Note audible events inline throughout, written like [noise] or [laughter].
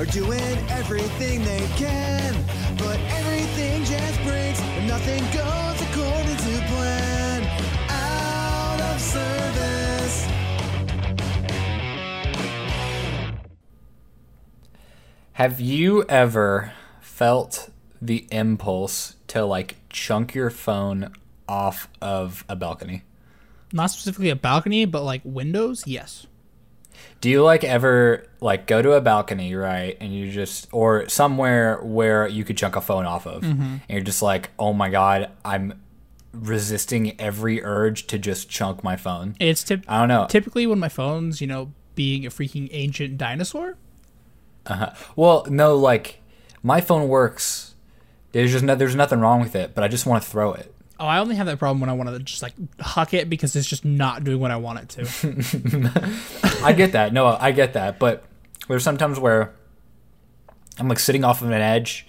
are doing everything they can. But everything just breaks and nothing goes according to plan. Out of service. Have you ever felt the impulse to like chunk your phone off of a balcony? Not specifically a balcony, but like windows. Yes. Do you like ever like go to a balcony, right? And you just or somewhere where you could chunk a phone off of, and you're just like, oh my god, I'm resisting every urge to just chunk my phone. It's tip- I don't know. typically when my phone's, you know, being a freaking ancient dinosaur. Uh-huh. Well, no, like my phone works. There's just no, there's nothing wrong with it, but I just want to throw it. Oh, I only have that problem when I want to just like huck it because it's just not doing what I want it to. [laughs] I get that. No, I get that. But there's sometimes where I'm like sitting off of an edge,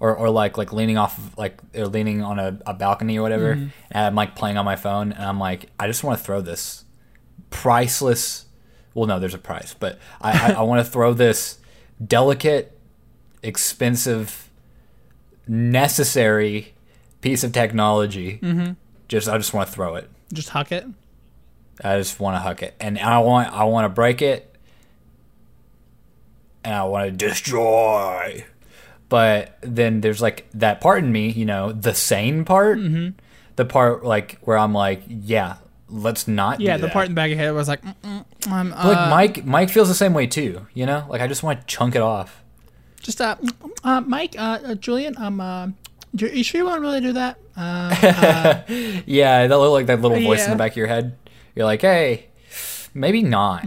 or, or like like leaning off of, like or leaning on a, a balcony or whatever, mm-hmm. and I'm like playing on my phone, and I'm like, I just want to throw this priceless. Well, no, there's a price, but I I, I want to throw this delicate, expensive, necessary piece of technology. Mm-hmm. Just I just want to throw it. just huck it. I just want to huck it, and I want I want to break it, and I want to destroy. But then there's like that part in me, you know, the sane part, mm-hmm. the part like where I'm like, yeah, let's not. Yeah, the part in the back of your head was like, Mm-mm, I'm, But, like uh, Mike, Mike feels the same way too. You know, like I just want to chunk it off. just uh, mm, uh Mike, uh, uh Julian, um, uh, you you sure you want to really do that? [laughs] Uh, Yeah, that look like that little voice in the back of your head. You're like, hey, maybe not.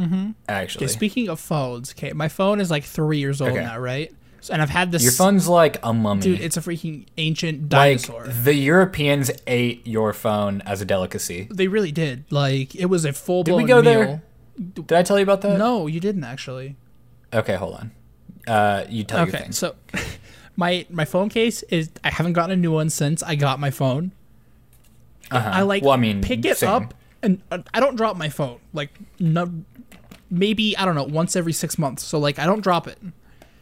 Actually, okay, speaking of phones, okay, my phone is like three years old Okay. now, right? And I've had this. your phone's like a mummy. dude. It's a freaking ancient like dinosaur. the Europeans ate your phone as a delicacy. they really did. Like it was a full Did we go meal. there? Did I tell you about that? No, you didn't actually. Okay, hold on. Uh, you tell your Okay, thing. so my my phone case is I haven't gotten a new one since I got my phone. Uh-huh. I like Well, I mean, pick it same. up and uh, I don't drop my phone. Like no, maybe I don't know once every six months. So like I don't drop it.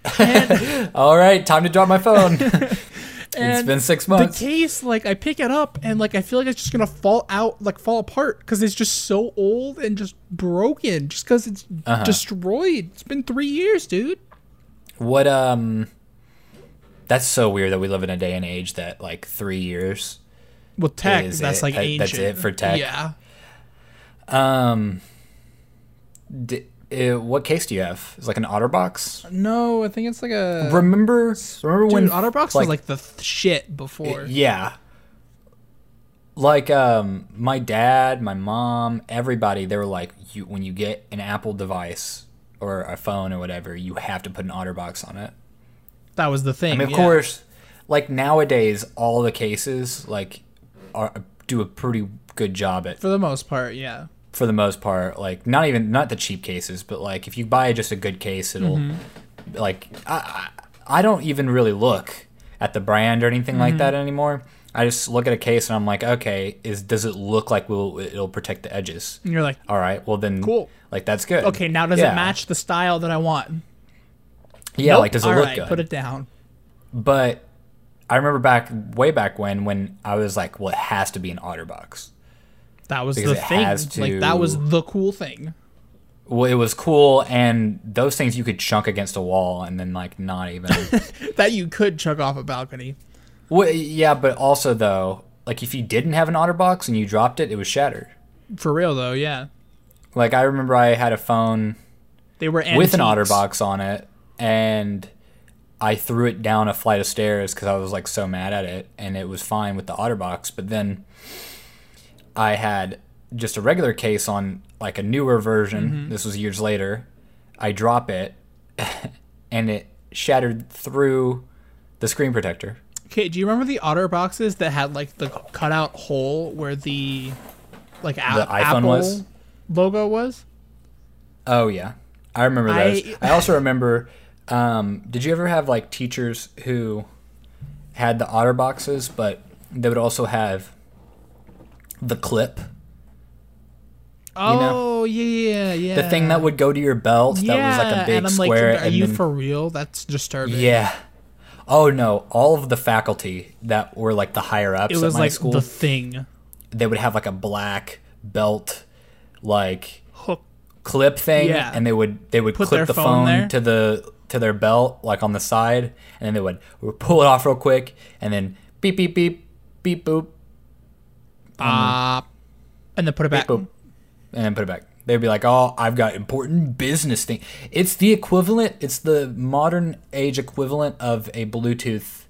[laughs] All right, time to drop my phone. [laughs] it's been six months. The case, like I pick it up and like I feel like it's just gonna fall out, like fall apart because it's just so old and just broken, just because it's Uh-huh. destroyed. It's been three years, dude. what? Um, that's so weird that we live in a day and age that like three years. Well, tech, Is that's it- like that- ancient. that's it for tech? Yeah. Um, d- uh, what case do you have? It's like an OtterBox. No, I think it's like a. remember? Remember when Dude, OtterBox was like the th- shit before. Yeah. Like um my dad, my mom, everybody they were like you when you get an Apple device or a phone or whatever, you have to put an OtterBox on it. That was the thing. I mean, of yeah. course, like nowadays all the cases like are do a pretty good job at For the most part, yeah. for the most part. Like not even not the cheap cases, but like if you buy just a good case, it'll Mm-hmm. like I I don't even really look at the brand or anything Mm-hmm. like that anymore. I just look at a case and I'm like, okay, is does it look like will it'll protect the edges? And you're like, All right, well then, Cool. Like that's good. okay, now does Yeah. it match the style that I want? Yeah, Nope. like does it All look right, good? Put it down. But I remember back way back when when I was like, well, it has to be an OtterBox. That was the thing. has Like that was the cool thing. Well, it was cool, and those things you could chunk against a wall and then like not even. [laughs] That you could chunk off a balcony. well, yeah, but also though, like if you didn't have an OtterBox and you dropped it, it was shattered. For real though, yeah. Like I remember I had a phone They were with an antiques. OtterBox on it, and I threw it down a flight of stairs because I was like so mad at it, and it was fine with the OtterBox. But then I had just a regular case on like a newer version. Mm-hmm. This was years later. I drop it, [laughs] and it shattered through the screen protector. Okay, do you remember the otter boxes that had like the cutout hole where the like a- The iPhone Apple was? logo was? Oh yeah, I remember those. I- I, also remember. Um, did you ever have like teachers who had the otter boxes, but they would also have the clip? Oh know? yeah, yeah. The thing that would go to your belt that was like a big and I'm square. like, are you then- for real? That's disturbing. Yeah. Oh no! All of the faculty that were like the higher ups it was at my like school, the thing. they would have like a black belt, like Hook. clip thing, Yeah. and they would they would Put clip the phone phone, to the to their belt, like on the side, and then they would, pull it off real quick, and then beep beep beep beep boop Uh, and then put it back. boop, and then put it back. They'd be like, "Oh, I've got important business thing." It's the equivalent. It's the modern age equivalent of a Bluetooth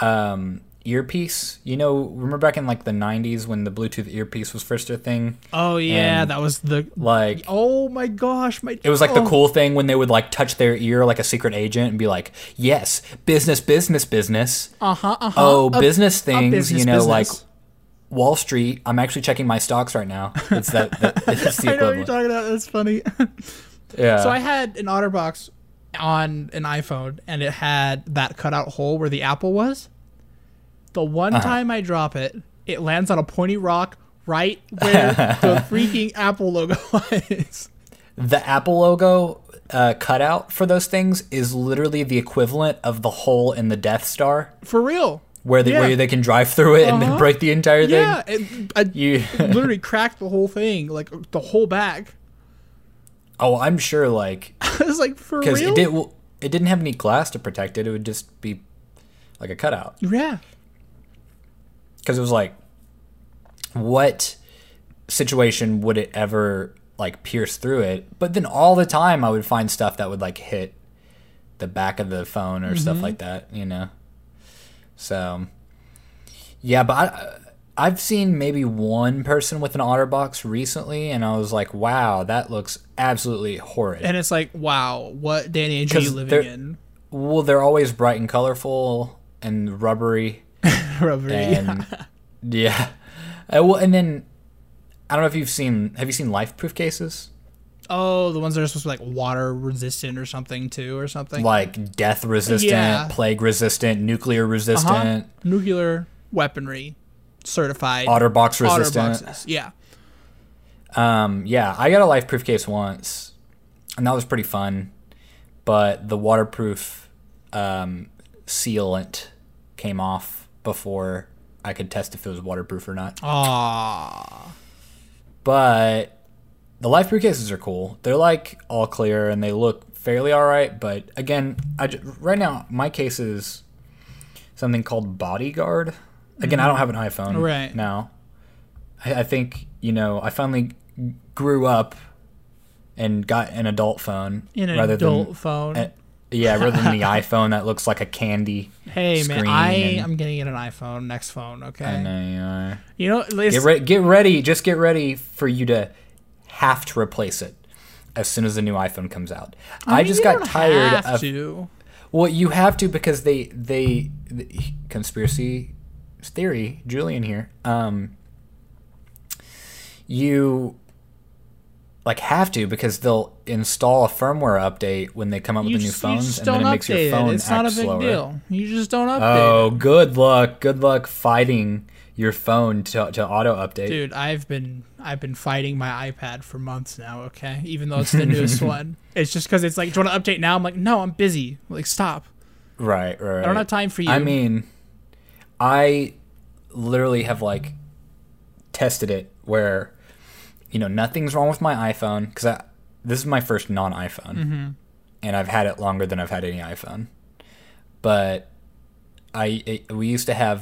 um, earpiece. You know, remember back in like the '90s when the Bluetooth earpiece was first a thing? Oh yeah, And, that was the. Like, Oh my gosh, my. it was like the oh. cool thing when they would like touch their ear like a secret agent and be like, "Yes, business, business, business." Uh huh. Uh huh. Oh, business things. you know, like. Wall Street. I'm actually checking my stocks right now. It's that. that [laughs] it's the I know what you're talking about. That's funny. Yeah. so I had an OtterBox on an iPhone, and it had that cutout hole where the apple was. The one Uh-huh. time I drop it, it lands on a pointy rock right where the [laughs] freaking Apple logo [laughs] was. the Apple logo uh, cutout for those things is literally the equivalent of the hole in the Death Star, For real. where they Yeah. where they can drive through it and then Uh-huh. break the entire thing. Yeah, it, I You. literally cracked the whole thing, like the whole back. oh, I'm sure, like, [laughs] I was like, for real, because it did. It didn't have any glass to protect it. It would just be like a cutout. yeah. Because it was like, what situation would it ever like pierce through it? But then all the time, I would find stuff that would like hit the back of the phone or stuff mm-hmm. like that. You know. So, yeah, but I, I've seen maybe one person with an OtterBox recently, and I was like, "Wow, that looks absolutely horrid." And it's like, wow, what day and age are you living in? well, they're always bright and colorful and rubbery, [laughs] Rubbery. and yeah, Uh, well, and then I don't know if you've seen. Have you seen LifeProof cases? Oh, the ones that are supposed to be like water resistant or something too, or something. Like death resistant, Yeah. plague resistant, nuclear Uh-huh. resistant, Nuclear weaponry certified. OtterBox Otter resistant. Yeah. Um, yeah, I got a LifeProof case once, and that was pretty fun. But the waterproof um, sealant came off before I could test if it was waterproof or not. Ah. But the LifeProof cases are cool. They're like all clear and they look fairly all right. But again, I ju- right now my case is something called Bodyguard. Again, I don't have an iPhone Right. now. I, I think you know I finally grew up and got an adult phone an rather adult than phone. eh, yeah, rather than the [laughs] iPhone that looks like a candy. hey man, screen I am getting an iPhone next phone. Okay. I know you are. You know, Get ready. Get ready. Just get ready for you to have to replace it as soon as the new iPhone comes out. I, mean, just you got tired have of. to. Well, you have to because they they the, conspiracy theory. Julian here. Um, you like have to because they'll install a firmware update when they come up You with the new phones, and then it makes your phone it. It's act not a big slower. deal. You just don't update Oh, it. good luck. Good luck fighting your phone to, to auto update. Dude, I've been I've been fighting my iPad for months now. Okay, even though it's the newest [laughs] one, it's just because it's like, do you want to update now? I'm like, no, I'm busy. Like, stop. Right, right. I don't have time for you. I mean, I literally have like tested it where you know nothing's wrong with my iPhone because this is my first non-iPhone, Mm-hmm. and I've had it longer than I've had any iPhone. But I it, we used to have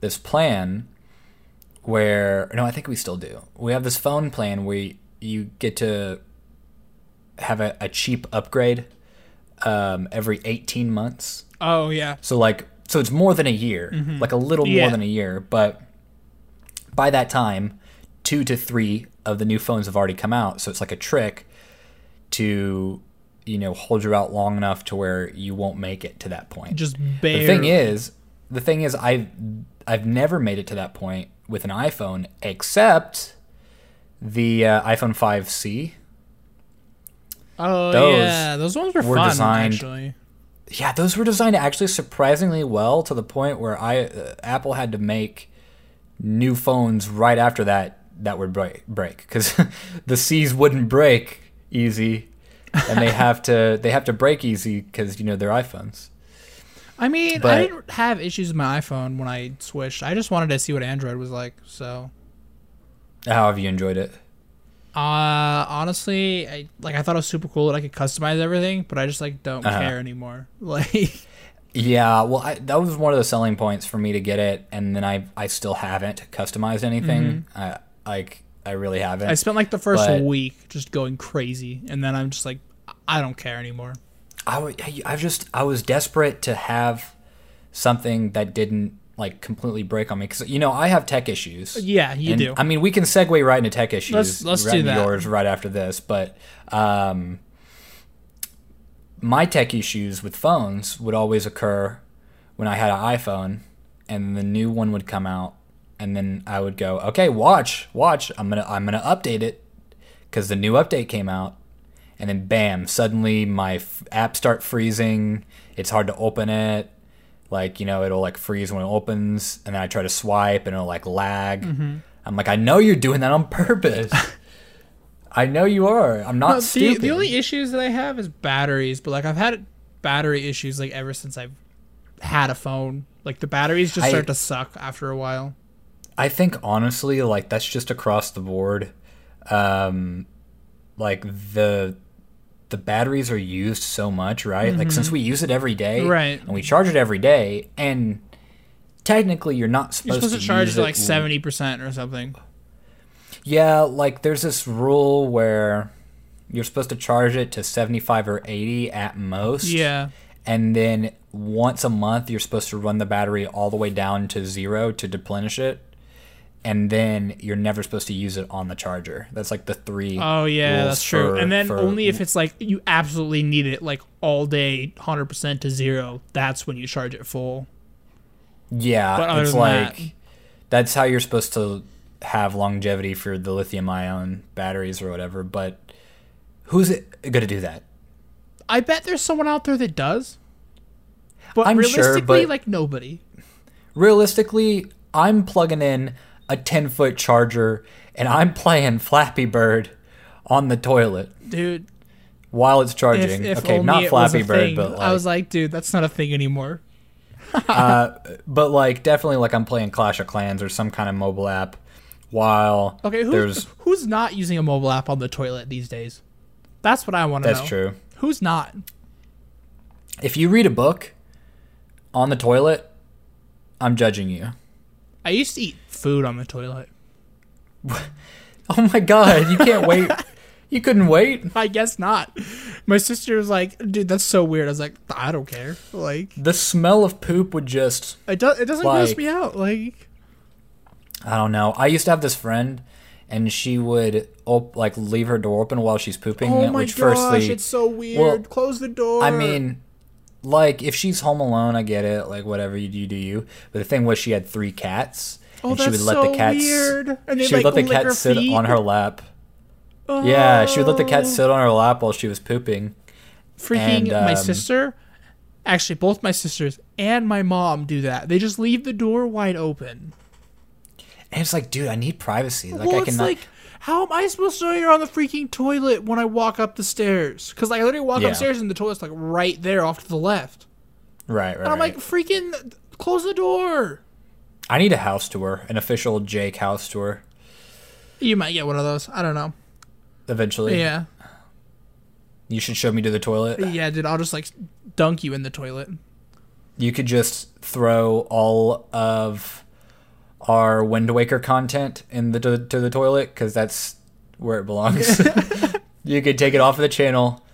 this plan where no, I think we still do. We have this phone plan where you get to have a, a cheap upgrade um, every 18 months. oh yeah, So like so it's more than a year, like a little Yeah. more than a year, but by that time, 2 to 3 of the new phones have already come out, so it's like a trick to you know hold you out long enough to where you won't make it to that point. just the thing is, the thing is I've I've never made it to that point with an iPhone except the uh, iPhone 5C. oh those yeah, those ones were, were fun designed- actually. Yeah, those were designed actually surprisingly well to the point where I uh, Apple had to make new phones right after that that would break because [laughs] the C's wouldn't break easy, and they have to they have to break easy because you know they're iPhones. I mean, But- I didn't have issues with my iPhone when I switched. I just wanted to see what Android was like. So, How have you enjoyed it? uh, honestly, I like I thought it was super cool that I could customize everything, but I just like don't Uh-huh. care anymore. [laughs] Like, Yeah, well, I, that was one of the selling points for me to get it, and then I I still haven't customized anything. I like I really haven't. I spent like the first But- week just going crazy, and then I'm just like, I don't care anymore. I w- I just I was desperate to have something that didn't like completely break on me because you know I have tech issues. Yeah, you And, do. I mean, we can segue right into tech issues. Let's- let's right do that. yours right after this. But um, my tech issues with phones would always occur when I had an iPhone, and the new one would come out, and then I would go, "Okay, watch, watch. I'm gonna I'm gonna update it because the new update came out." And then, bam! Suddenly, my f- app start freezing. It's hard to open it like you know it'll like freeze when it opens and then i try to swipe and it'll like lag Mm-hmm. i'm like i know you're doing that on purpose [laughs] i know you are i'm not No, the, stupid the only issues that I have is batteries, but like I've had battery issues like ever since I've had a phone. Like the batteries just I- start to suck after a while. I think honestly like that's just across the board um like the the batteries are used so much right like since we use it every day Mm-hmm. Right. and we charge it every day and technically you're not You're supposed, supposed to charge use it it like seventy percent or something. Yeah, like there's this rule where you're supposed to charge it to 75 or 80 at most. Yeah. And then once a month, you're supposed to run the battery all the way down to zero to deplenish it. And then you're never supposed to use it on the charger. That's like the three. Oh yeah, that's true. for- and then for- only if it's like you absolutely need it like all day, hundred percent to zero. That's when you charge it full. Yeah, But other it's than like that- that's how you're supposed to have longevity for the lithium ion batteries or whatever. But who's it going to do that? I bet there's someone out there that does. But I'm sure, realistically, but- like nobody. realistically, I'm plugging in a 10 foot charger and I'm playing Flappy Bird on the toilet Dude, while it's charging. if okay, not it was a Flappy Bird, thing. but like, I was like, dude, that's not a thing anymore. [laughs] uh, but like definitely like I'm playing Clash of Clans or some kind of mobile app while Okay, who's there's who's not using a mobile app on the toilet these days? That's what I want to know. that's true. Who's not? If you read a book on the toilet, I'm judging you. I used to eat food on the toilet. [laughs] Oh my god, you can't wait. You couldn't wait. [laughs] I guess not. My sister was like, "Dude, that's so weird." I was like, "I don't care." Like, The smell of poop would just it does. It doesn't gross me out. Like, I don't know. I used to have this friend, and she would op- like leave her door open while she's pooping. oh my which, gosh, firstly, it's so weird. well, Close the door. I mean, like if she's home alone, I get it. Like whatever you do, do you. But the thing was, she had three cats, oh, and she would let so the cats. weird. And they She would like let the lick her cat sit feet. on her lap. Yeah, she would let the cat Oh. sit on her lap while she was pooping. Freaking and, my um, sister. Actually, both my sisters and my mom do that. They just leave the door wide open. And it's like, dude, I need privacy. Like well, I cannot. like, how am I supposed to know you're on the freaking toilet when I walk up the stairs? Because like I literally walk Yeah. upstairs and the toilet's like right there off to the left, right, right. and I'm right. like, freaking close the door. I need a house tour, an official Jake house tour. You might get one of those. I don't know. Eventually, Yeah, you should show me to the toilet. yeah, dude. I'll just like dunk you in the toilet. you could just throw all of our Wind Waker content in the to, to the toilet because that's where it belongs. [laughs] you could take it off of the channel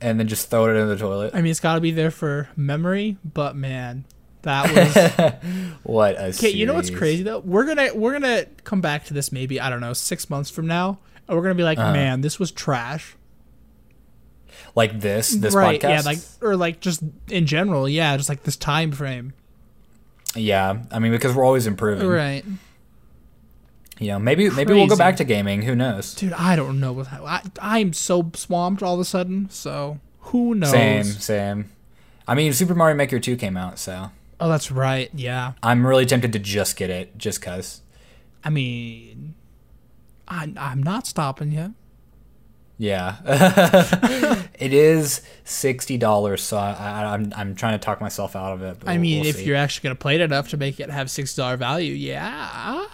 and then just throw it in the toilet. I mean, it's got to be there for memory, but man, that was [laughs] what a Okay, you know what's crazy though? We're gonna we're gonna come back to this maybe I don't know six months from now, and we're gonna be like, Uh-huh. man, this was trash. Like this, this right? podcast. Yeah, like or like just in general, yeah, just like this time frame. Yeah. I mean, because we're always improving. Right, You know, maybe maybe we'll go back to gaming. Who knows? dude. I don't know I, I'm so swamped all of a sudden. So who knows? Same, same. I mean, Super Mario Maker 2 came out, so Oh, that's right. Yeah. I'm really tempted to just get it, just cause. I mean, I, I'm not stopping you. Yeah, [laughs] it is sixty dollars. So I, I, I'm I'm trying to talk myself out of it. but I mean, we'll if see. you're actually gonna play it enough to make it have six dollar value, yeah.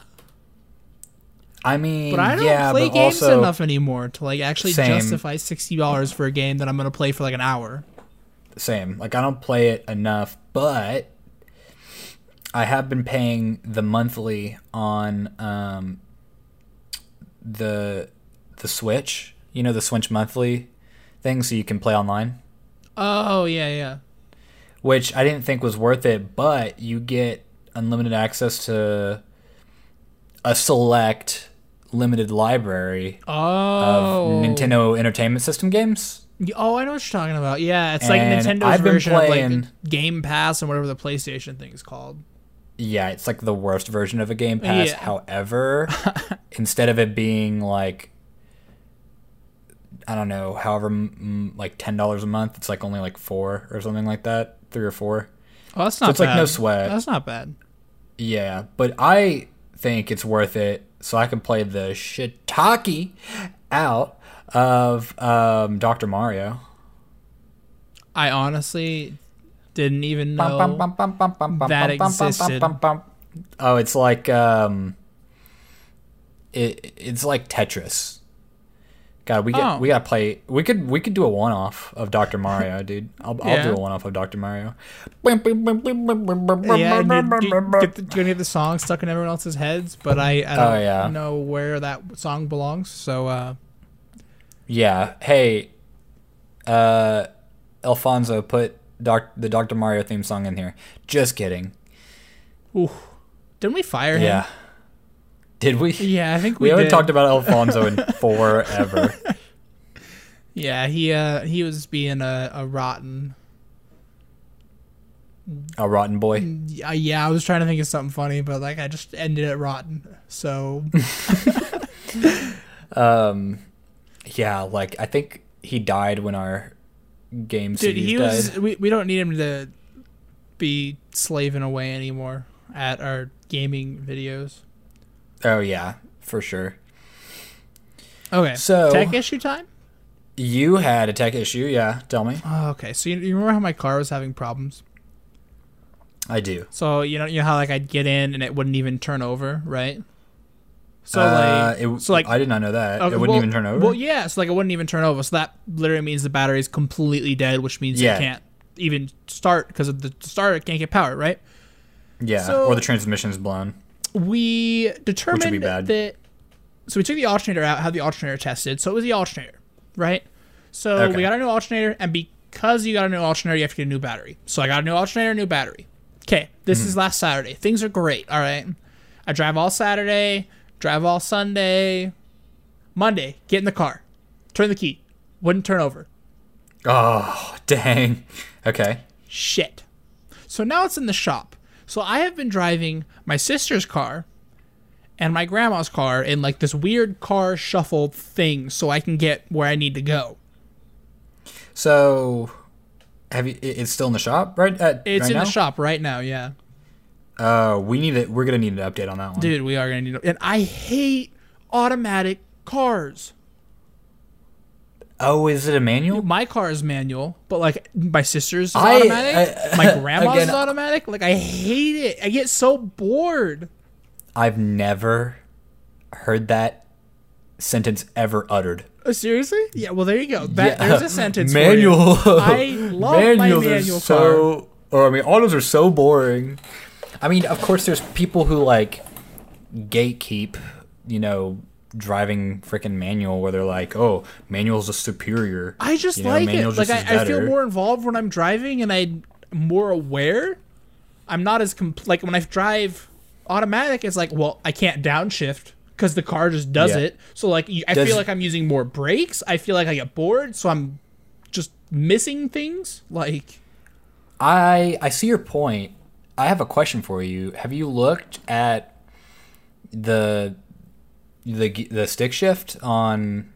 I mean, But I don't yeah, play games also, enough anymore to like actually Same. justify sixty dollars for a game that I'm gonna play for like an hour. Same. Like I don't play it enough, but I have been paying the monthly on um the the Switch. You know the Switch monthly thing, so you can play online. Oh yeah, yeah. Which I didn't think was worth it, but you get unlimited access to a select limited library Oh, of Nintendo Entertainment System games. Oh, I know what you're talking about. Yeah, it's like And Nintendo's I've version of like Game Pass and whatever the PlayStation thing is called. Yeah, it's like the worst version of a Game Pass. Yeah. However, [laughs] instead of it being like I don't know, however m- like ten dollars a month, it's like only like four or something like that, three or four. Oh, that's not it's like no bad. sweat. That's not bad. Yeah, but I think it's worth it, so I can play the shiitake out of um, Doctor Mario. I honestly didn't even know. that existed. Oh, it's like um, it it's like Tetris. God, we get Oh. we gotta play. We could we could do a one off of Doctor Mario, [laughs] dude. I'll, I'll do a one off of Doctor Mario. Yeah, and you, get the, gonna get the song stuck in everyone else's heads, but I, I don't Oh, yeah. know where that song belongs. So uh, Yeah. Hey, uh, Alfonso, put Doc, the Doctor Mario theme song in here. Just kidding. ooh, didn't we fire him? Yeah. Did we? yeah, I think We, we, haven't did. talked about Alfonso in [laughs] forever. Yeah, he uh he was being a, a rotten. A rotten boy. Yeah, yeah, I was trying to think of something funny, but like I just ended it rotten. So [laughs] Um, yeah, like I think he died when our game dude, he died. was. We, we don't need him to be slaving away anymore at our gaming videos. Oh yeah, for sure. Okay, So- tech issue time. You had a tech issue, yeah? Tell me. Oh, okay, so you, you remember how my car was having problems? I do. So you know you know how like I'd get in and it wouldn't even turn over, right? So uh, like it, so like I did not know that. okay, it wouldn't well- even turn over. Well, yeah, so like it wouldn't even turn over. So that literally means the battery is completely dead, which means Yeah. it can't even start because of the starter can't get power, right? yeah, so- or the transmission's blown. We determined that so we took the alternator out, had the alternator tested. So it was the alternator, right? So Okay. we got a new alternator, and because you got a new alternator, you have to get a new battery. So I got a new alternator, new battery. Okay, this Mm-hmm. is last Saturday. Things are great. All right, I drive all Saturday, drive all Sunday, Monday. Get in the car, turn the key, wouldn't turn over. Oh, [laughs] dang. Okay. Shit. So now it's in the shop. So I have been driving my sister's car and my grandma's car in like this weird car shuffle thing so I can get where I need to go. So, have you? It's still in the shop, right? At, It's right in now? the shop right now, yeah. Uh, we need it. We're gonna need an update on that one. Dude, we are going to need And I hate automatic cars. Oh, is it a manual? My car is manual, but like my sister's is I- automatic. I- [laughs] my grandma's again- automatic. Like I hate it. I get so bored. I've never heard that sentence ever uttered. Uh, seriously? Yeah. Well, there you go. That, Yeah. There's a sentence. Manual. I [laughs] love my Manuals are manual car. Or I mean, autos are so boring. I mean, of course, there's people who like gatekeep. You know, driving freaking manual where they're like, "Oh, manual's a superior." I just You know, like it. Like I, I feel more involved when I'm driving, and I'm more aware. I'm not as compl- like when I drive automatic. It's like, well, I can't downshift because the car just does Yeah. it. So like, I Does- feel like I'm using more brakes. I feel like I get bored, so I'm just missing things. Like, I I see your point. I have a question for you. Have you looked at the the the stick shift on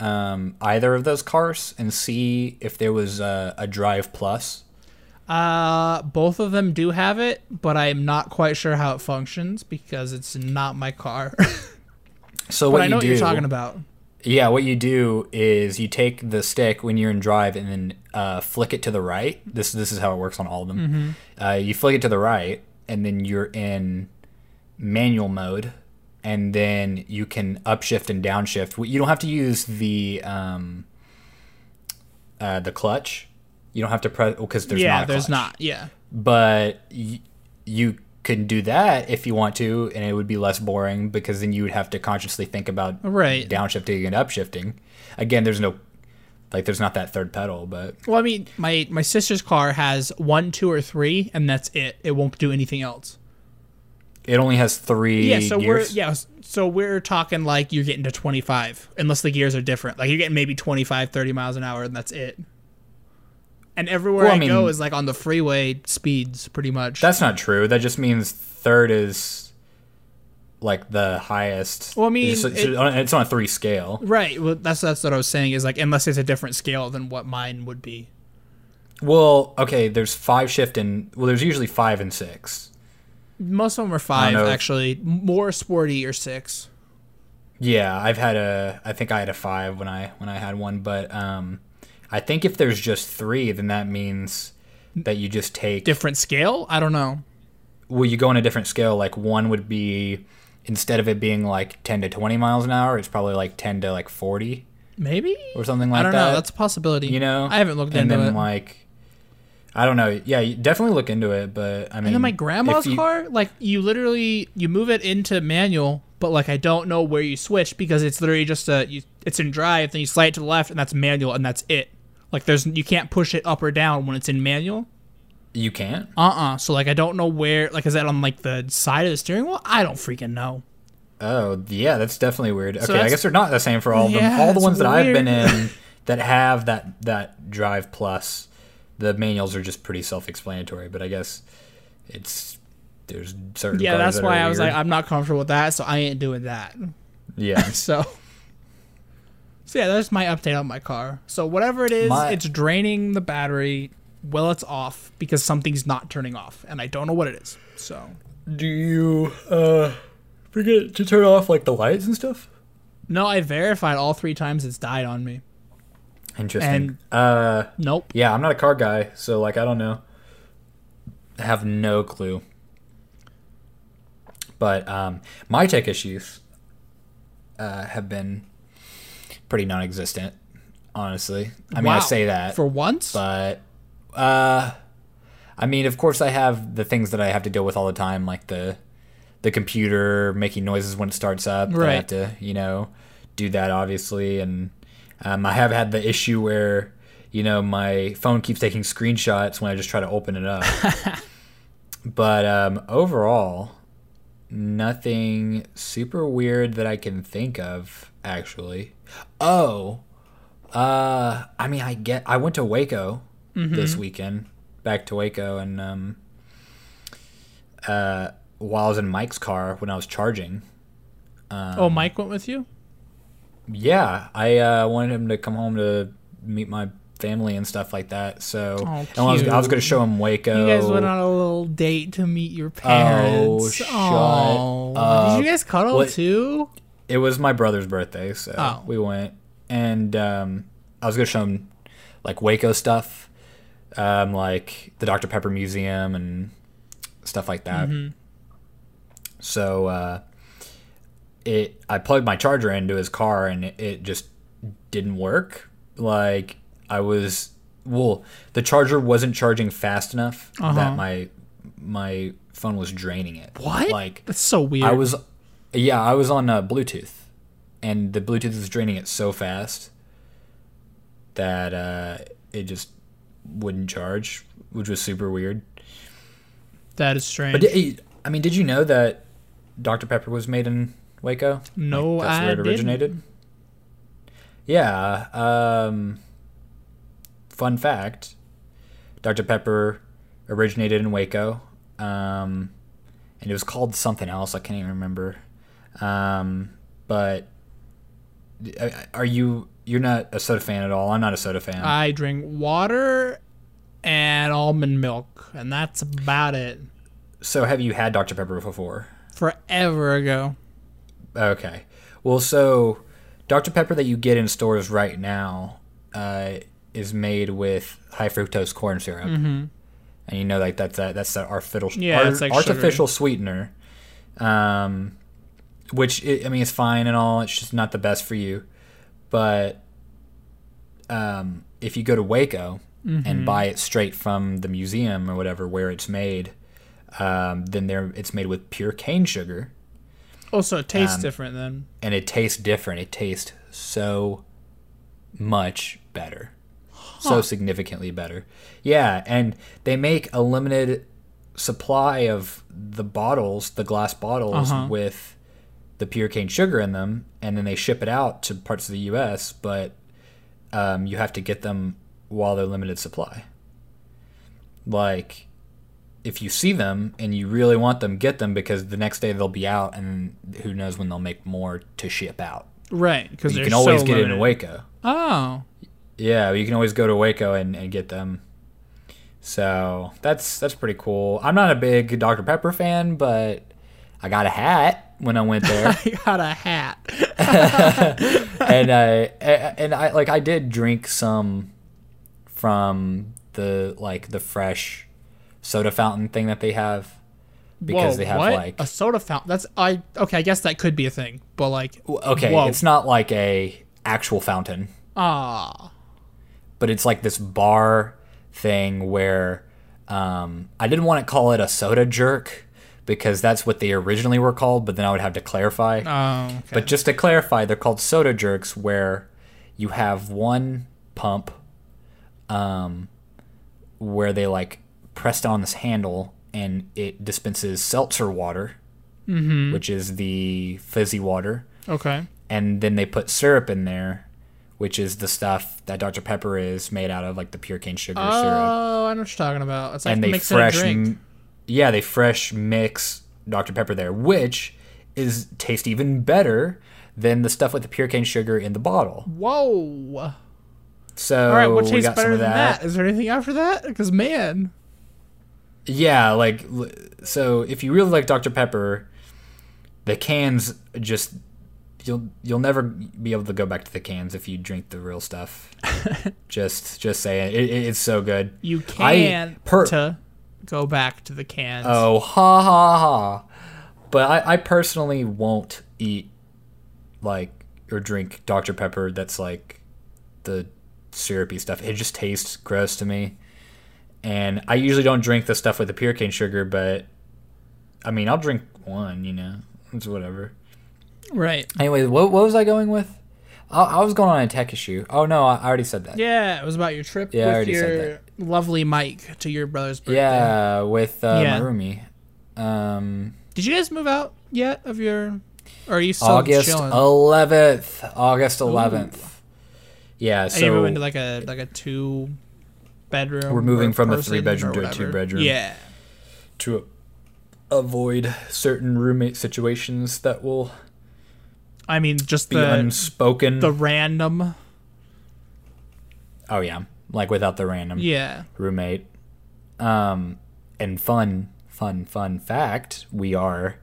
um, either of those cars and see if there was a, a drive plus? uh, both of them do have it, but I'm not quite sure how it functions because it's not my car. [laughs] So what I know you what do? you're talking about. Yeah, what you do is you take the stick when you're in drive and then uh, flick it to the right. This this is how it works on all of them. Mm-hmm. Uh, you flick it to the right, and then you're in manual mode, and then you can upshift and downshift. You don't have to use the um, uh, the clutch. You don't have to press because there's yeah, not. There's not. Yeah. But y- you can do that if you want to, and it would be less boring because then you would have to consciously think about Right. downshifting and upshifting. Again, there's no like there's not that third pedal, but Well, I mean, my my sister's car has one, two, or three, and that's it. It won't do anything else. It only has three Yeah, so gears. we're yeah, so we're talking like you're getting to 25, unless the gears are different. Like you're getting maybe 25, 30 miles an hour, and that's it. And everywhere Well, I I, go is like on the freeway speeds, pretty much. That's not true. That just means third is like the highest. Well, I mean, it's, it- on, it's on a three scale. right. Well, that's that's what I was saying. Is like unless it's a different scale than what mine would be. Well, okay, there's five shift and well, there's usually five and six. Most of them are five, actually. More sporty or six. Yeah, I've had a. I think I had a five when I when I had one, but um, I think if there's just three, then that means that you just take. Different scale? I don't know. well, you go on a different scale. Like one would be instead of it being like ten to twenty miles an hour, it's probably like ten to like forty Maybe or something like I don't that. know. That's a possibility. you know. I haven't looked and into it. And then like. I don't know. Yeah, you definitely look into it, but I mean, And then my grandma's you- car, like you literally you move it into manual, but like I don't know where you switch because it's literally just a you, it's in drive, then you slide it to the left, and that's manual, and that's it. Like there's you can't push it up or down when it's in manual. you can't. Uh uh So like I don't know where like is that on like the side of the steering wheel? I don't freaking know. Oh, yeah, that's definitely weird. Okay, I guess they're not the same for all of them. All the ones that I've been in that have that that Drive Plus, the manuals are just pretty self-explanatory. But I guess it's there's certain. Yeah, that's that why I was weird. like I'm not comfortable with that, so I ain't doing that. yeah. [laughs] So, so yeah, that's my update on my car. So whatever it is, My- it's draining the battery while it's off because something's not turning off, and I don't know what it is. So Do you uh forget to turn off like the lights and stuff? no, I verified all three times it's died on me. Interesting. And- uh, Nope. yeah, I'm not a car guy, so like I don't know. I have no clue. But um, my tech issues uh, have been pretty non-existent, honestly. I mean, I say that, For once, but uh, I mean, of course, I have the things that I have to deal with all the time, like the the computer making noises when it starts up. that I Right. have to, you know, do that obviously, and um, I have had the issue where you know my phone keeps taking screenshots when I just try to open it up. [laughs] but um, overall, nothing super weird that I can think of. Actually, oh, uh, I mean, I get. I went to Waco this weekend, back to Waco, and um, uh, while I was in Mike's car when I was charging, oh, Mike went with you. Yeah, I uh, wanted him to come home to meet my family and stuff like that. So, Oh, and I was, I was going to show him Waco. You guys went on a little date to meet your parents. shut Aw. up. Did you guys cuddle too? It was my brother's birthday, so Oh. we went, and um, I was gonna show him like Waco stuff, um, like the Dr Pepper Museum and stuff like that. Mm-hmm. So uh, it, I plugged my charger into his car, and it, it just didn't work. Like I was, well, the charger wasn't charging fast enough Uh-huh. that my my phone was draining it. What? Like That's so weird. I was, yeah, I was on uh, Bluetooth, and the Bluetooth was draining it so fast that uh, it just wouldn't charge, which was super weird. That is strange. But I mean, did you know that Dr Pepper was made in Waco? No, that's I where it didn't. originated. Yeah. Um, fun fact: Dr Pepper originated in Waco, um, and it was called something else. I can't even remember. Um, but uh, are you? You're not a soda fan at all. I'm not a soda fan. I drink water and almond milk, and that's about it. so have you had Dr Pepper before? Forever ago. Okay. Well, so Dr Pepper that you get in stores right now uh, is made with high fructose corn syrup, mm-hmm. and you know like that's that that's that artificial Yeah, art- like artificial sweetener. Um, which i I mean, it's fine and all. It's just not the best for you. But um, if you go to Waco Mm-hmm. and buy it straight from the museum or whatever where it's made, um, then there it's made with pure cane sugar, Also, it tastes Um, different then. and it tastes different. It tastes so much better, so significantly better. Yeah, and they make a limited supply of the bottles, the glass bottles Uh-huh. with the pure cane sugar in them, and then they ship it out to parts of the U.S. But um, you have to get them while they're limited supply. Like, if you see them and you really want them, get them because the next day they'll be out, and who knows when they'll make more to ship out. Right, because You can always get it in Waco. Oh, Yeah, you can always go to Waco and, and get them. So that's that's pretty cool. I'm not a big Dr Pepper fan, but I got a hat when I went there, [laughs] I got a hat. [laughs] and I and I like I did drink some from the like the fresh soda fountain thing that they have because Whoa, they have what? like a soda fountain. That's I okay. I guess that could be a thing, but like, okay, whoa. it's not like a actual fountain. ah, but it's like this bar thing where um, I didn't want to call it a soda jerk because that's what they originally were called, but then I would have to clarify. oh, okay. But just to clarify, they're called soda jerks where you have one pump um, where they like press down this handle and it dispenses seltzer water, mm-hmm. which is the fizzy water okay. and then they put syrup in there, which is the stuff that Dr Pepper is made out of, like the pure cane sugar oh, syrup. Oh, I know what you're talking about. It's like And they fresh, a drink. m- yeah, they fresh mix Dr Pepper there, which is taste even better than the stuff with the pure cane sugar in the bottle. Whoa. So All right, what tastes better of than that? Is there anything after that? Because man, Yeah, like so if you really like Dr Pepper, the cans just you'll you'll never be able to go back to the cans if you drink the real stuff. [laughs] just just saying, it, it, it's so good. you can't per- to go back to the cans. Oh ha ha ha! But I, I personally won't eat like or drink Dr Pepper. That's like the syrupy stuff. It just tastes gross to me. And I usually don't drink the stuff with the pure cane sugar, but I mean I'll drink one. You know, it's whatever. right. Anyway, what what was I going with? I, I was going on a tech issue. Oh no, I, I already said that. Yeah, it was about your trip Yeah, I with already said your lovely Mike to your brother's birthday. Yeah, with uh, Yeah. my roomie. Um, Did you guys move out yet of your? Or are you still August chilling? eleventh. August eleventh. Yeah, Are you so moving to like a like a two bedroom? We're moving from a three-bedroom to a two-bedroom. Yeah. to avoid certain roommate situations that will I mean, just the unspoken. the random. oh yeah, like without the random Yeah. roommate. Um, and fun, fun, fun fact: we are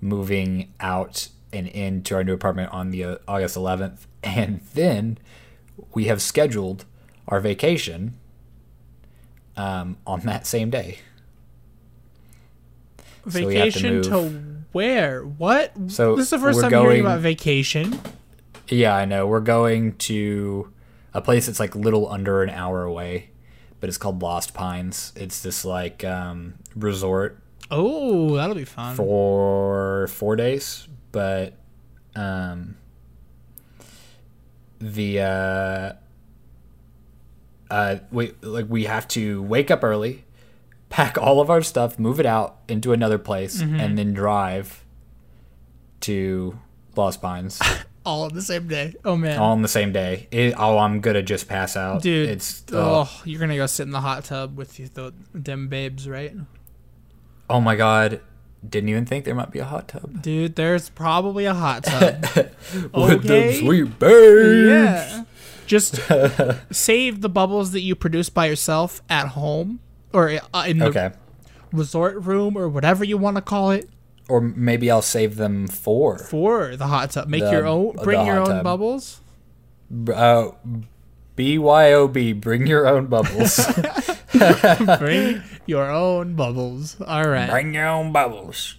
moving out and into our new apartment on the uh, August 11th, [laughs] and then we have scheduled our vacation um, on that same day. So to Vacation to, where? What? So this is the 1st we're time hearing about vacation. Yeah, I know. We're going to a place that's like little under an hour away, but it's called Lost Pines. It's this like um, resort Oh, that'll be fun. for four days, but um, the uh, uh, we like we have to wake up early, pack all of our stuff, move it out into another place, Mm-hmm. and then drive to Lost Pines [laughs] All on the same day. Oh man. all on the same day. It, oh, I'm gonna just pass out, Dude, It's oh, oh, you're gonna go sit in the hot tub with you, the them babes, right? oh my god! Didn't even think there might be a hot tub. Dude, there's probably a hot [laughs] tub. With Okay. them sweet babes. yeah. Just [laughs] save the bubbles that you produce by yourself at home or uh, in the Okay. resort room or whatever you want to call it. or maybe I'll save them for For the hot tub, make The- your own. Bring your own tub. bubbles. uh, BYOB. Bring your own bubbles. [laughs] [laughs] Bring your own bubbles. All right. Bring your own bubbles.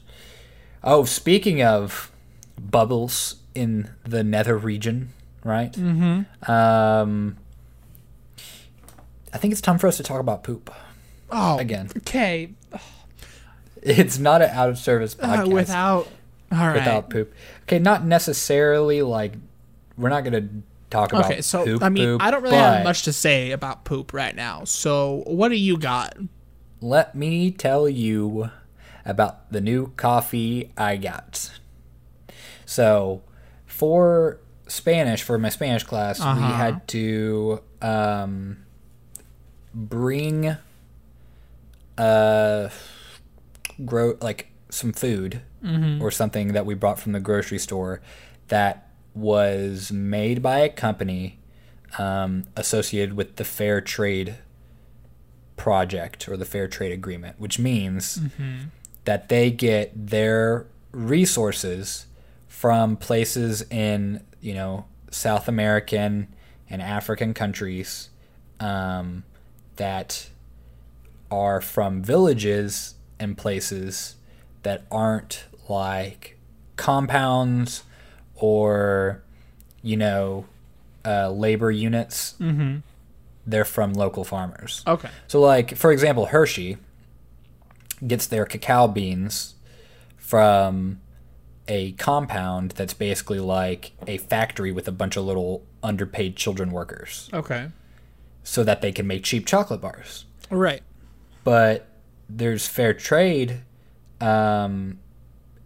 Oh, speaking of bubbles in the nether region, right? Mm-hmm. Um, I think it's time for us to talk about poop. Oh, Again. Okay. It's not an out of service Uh, without. All right. without poop. Okay, not necessarily like we're not gonna talk about Okay, so poop, I mean, poop, I don't really have much to say about poop right now. So, what do you got? Let me tell you about the new coffee I got. So, for Spanish, for my Spanish class, we Uh-huh. had to um, bring uh, grow like some food or something that we brought from the grocery store that was made by a company um, associated with the Fair Trade project or the Fair Trade Agreement, which means that they get their resources from places in you know South American and African countries um, that are from villages and places that aren't like compounds or you know uh, labor units. Mm-hmm. They're from local farmers. Okay. So, like for example, Hershey gets their cacao beans from a compound that's basically like a factory with a bunch of little underpaid children workers, Okay. so that they can make cheap chocolate bars. Right. But there's fair trade um,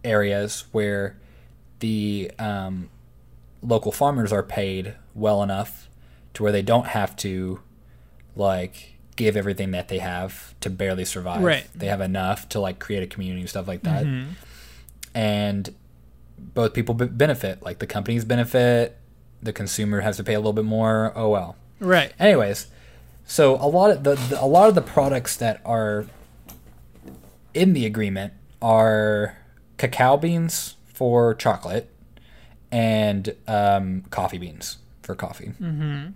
areas where the um, local farmers are paid well enough to where they don't have to like give everything that they have to barely survive. Right. They have enough to like create a community and stuff like that. And both people b- benefit. Like the companies benefit, the consumer has to pay a little bit more. Oh well. Right. Anyways, so a lot of the, the a lot of the products that are in the agreement are cacao beans for chocolate and um, coffee beans for coffee. Mm-hmm.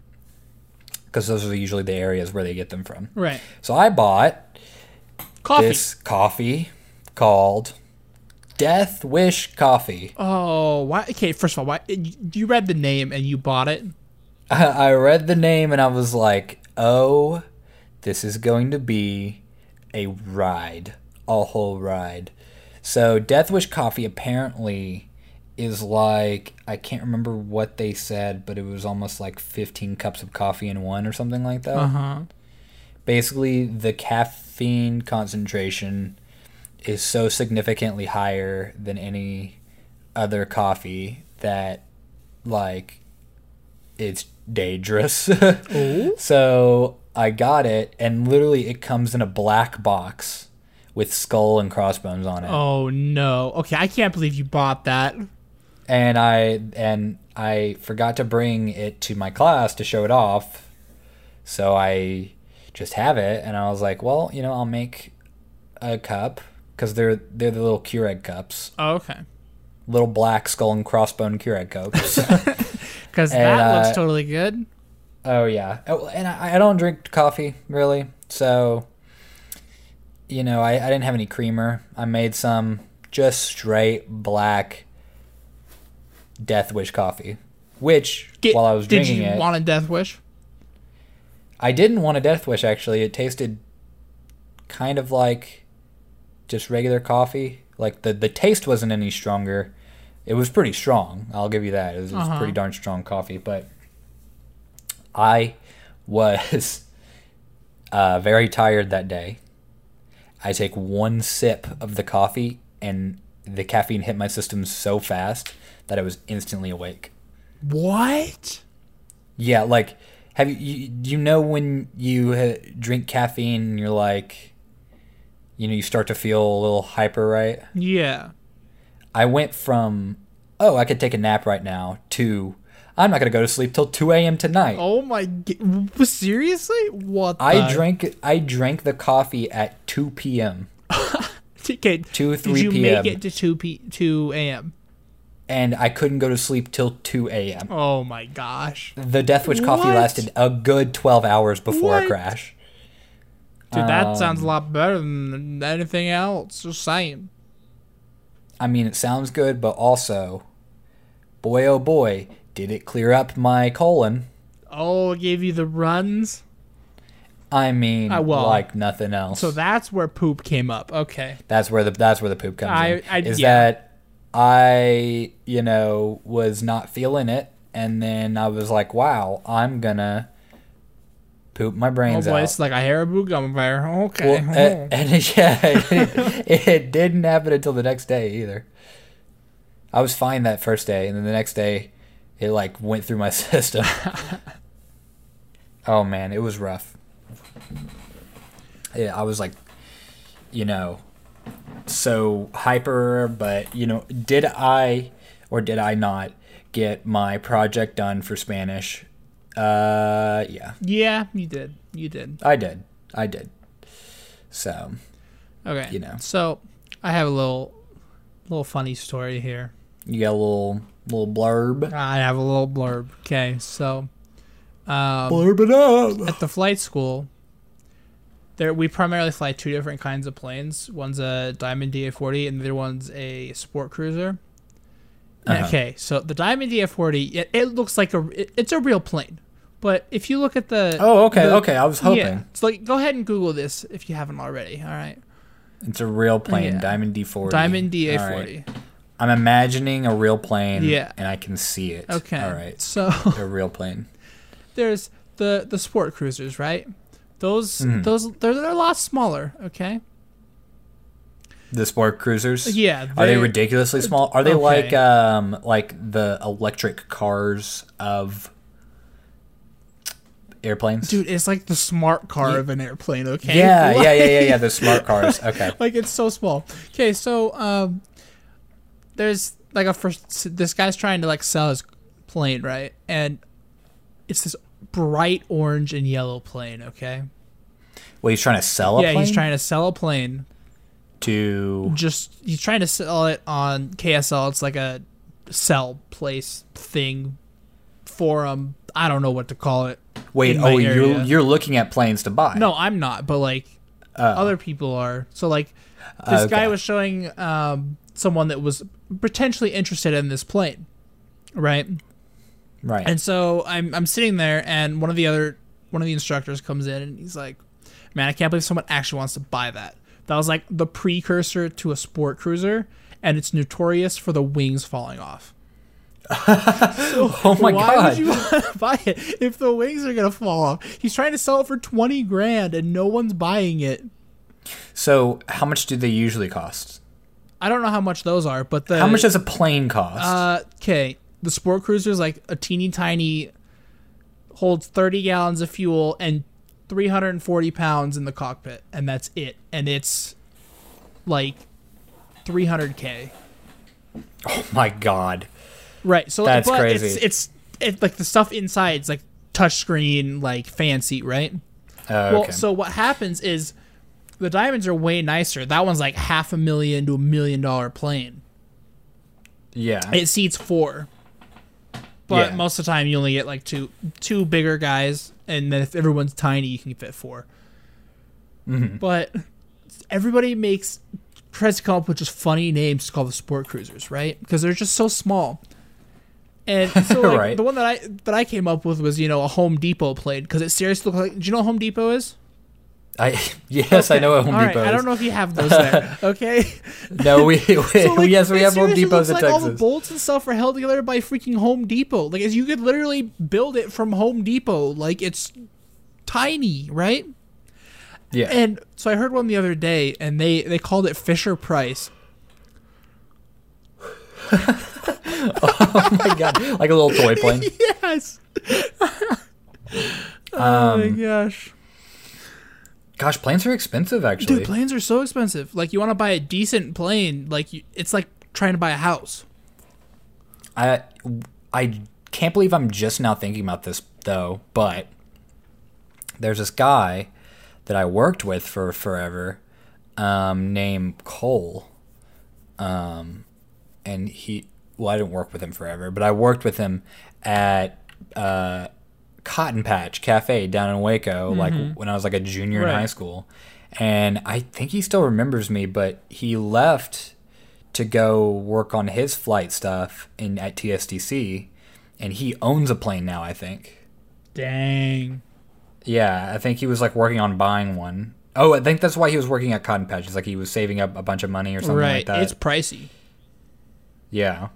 Because those are usually the areas where they get them from. Right. So I bought Coffee. this coffee called Death Wish Coffee. Oh, why? Okay. First of all, why? You read the name and you bought it. [laughs] I read the name and I was like, oh, this is going to be a ride, a whole ride. So, Death Wish Coffee apparently is like, I can't remember what they said, but it was almost like 15 cups of coffee in one or something like that. Uh huh. Basically, the caffeine concentration is so significantly higher than any other coffee that, like, it's dangerous. [laughs] So I got it, and literally it comes in a black box with skull and crossbones on it. Oh no. Okay, I can't believe you bought that. And I and I forgot to bring it to my class to show it off. So I just have it, and I was like, well, you know, I'll make a cup because they're they're the little Keurig cups, Oh, okay. little black skull and crossbone Keurig cups. [laughs] Because that uh, looks totally good. Oh yeah, oh, and I, I don't drink coffee really, so you know I, I didn't have any creamer. I made some just straight black Death Wish coffee, which Get- while I was did drinking you it, want a death wish? I didn't want a Death Wish actually. It tasted kind of like just regular coffee. Like the the taste wasn't any stronger. It was pretty strong. I'll give you that. It was, it was Uh-huh. pretty darn strong coffee, but I was [laughs] uh, very tired that day. I take one sip of the coffee and the caffeine hit my system so fast that I was instantly awake. What? Yeah, like have you you, you know when you uh, drink caffeine and you're like you know you start to feel a little hyper, right? Yeah. I went from oh, I could take a nap right now to I'm not going to go to sleep till 2 a.m. tonight. Oh my. g- Seriously? What? I the- drank I drank the coffee at 2 p.m. Okay, [laughs] 2, 3 Did you p.m.. make it to two p two a.m.? and I couldn't go to sleep till 2 a.m. Oh my gosh, The Death Wish coffee What? lasted a good 12 hours before What? a crash. Dude, that Um, sounds a lot better than anything else. Just saying. I mean, it sounds good, but also, boy oh boy, did it clear up my colon. Oh, it gave you the runs. I mean, Uh, well, like nothing else. So that's where poop came up. Okay. that's where the that's where the poop comes I- in. I- is yeah. that I, you know, was not feeling it, and then I was like, "Wow, I'm gonna poop my Oh brains boy, out." it's like a Haribo gummy bear. Okay. Well, [laughs] and, and yeah, it, it didn't happen until the next day either. I was fine that first day, and then the next day, it like went through my [laughs] system. oh man, it was rough. Yeah, I was like, you know, so hyper, but you know, did I or did I not get my project done for Spanish? Uh, yeah, yeah, you did. You did. I did. I did. So, Okay. You know. So I have a little, little funny story here. you got a little little blurb. I have a little blurb. Okay. So, um, Blurb it up. at the flight school, there we primarily fly two different kinds of planes. One's a Diamond DA40, and the other one's a sport cruiser. Uh-huh. Okay, so the Diamond DA40, it, it looks like a it- it's a real plane, but if you look at the Oh, okay, the- okay. I was hoping yeah, it's like go ahead and Google this if you haven't already. All right, it's a real plane, Yeah. Diamond D40. Diamond All DA40. right. I'm imagining a real plane. Yeah. and I can see it. Okay, all right, So a real plane. [laughs] there's the the sport cruisers, right? Those Mhm. those they're, they're a lot smaller. Okay, The sport cruisers. yeah. Are they ridiculously small? Are they Okay. like um like the electric cars of airplanes? Dude, it's like the smart car Yeah. of an airplane. Okay. Yeah, Like- yeah, yeah, yeah, yeah. The smart [laughs] cars. Okay. like it's so small. Okay, so um, there's like a first. This guy's trying to like sell his plane, right? And it's this bright orange and yellow plane. Okay. Well, he's trying to sell a yeah, plane he's trying to sell a plane. to. Just he's trying to sell it on KSL. It's like a sell place thing, forum. I don't know what to call it. Wait, oh, you're you're looking at planes to buy. No, I'm not, but like Oh. other people are. So like this Okay. guy was showing um, someone that was potentially interested in this plane, right? right. And so I'm I'm sitting there, and one of the other one of the instructors comes in, and he's like, "Man, I can't believe someone actually wants to buy that." That was like the precursor to a sport cruiser, and it's notorious for the wings falling off. [laughs] oh my Why god. would you want [laughs] to buy it if the wings are gonna fall off? He's trying to sell it for twenty grand, and no one's buying it. So, how much do they usually cost? I don't know how much those are, but the How much does a plane cost? Uh, okay. The sport cruiser is like a teeny tiny, holds 30 gallons of fuel and 340 pounds in the cockpit, and that's it. And it's like 300k. oh my god. Right. So That's but crazy. It's, it's it's like the stuff inside is like touchscreen, like fancy, right? Oh, Well, okay. so what happens is the diamonds are way nicer. That one's like half a million to a million dollar plane. yeah. It seats four. But Yeah. most of the time you only get like two two bigger guys and then if everyone's tiny you can fit 4 Mhm. But everybody makes tries to come up with just funny names to call the sport cruisers, right? Because they're just so small. And [laughs] so like, Right. the one that I that I came up with was, you know, a Home Depot plane because it seriously looked like do you know what Home Depot is? I [laughs] yes, I know what Home All right, Depot I is. don't know if you have those there. [laughs] Okay. No, we, we So, like, yes, we have Home Depots looks in like All the bolts and stuff are held together by freaking Home Depot. Like, as you could literally build it from Home Depot. Like, it's tiny, right? yeah. And so I heard one the other day, and they they called it Fisher Price. [laughs] oh my god, like a little toy plane. [laughs] Yes. oh my Um, gosh, Gosh, planes are expensive actually. dude, planes are so expensive. Like, you want to buy a decent plane, like you, it's like trying to buy a house. I I can't believe I'm just now thinking about this though, but there's this guy that I worked with for forever. um, named Cole. Um, and he, well, I didn't work with him forever, but I worked with him at uh, Cotton Patch Cafe down in Waco, like when I was like a junior in high school. And I think he still remembers me, but he left to go work on his flight stuff in at TSTC, and he owns a plane now. I think. Dang. Yeah, I think he was like working on buying one. Oh, I think that's why he was working at Cotton Patch. It's like he was saving up a bunch of money or something right. like that. It's pricey. Yeah.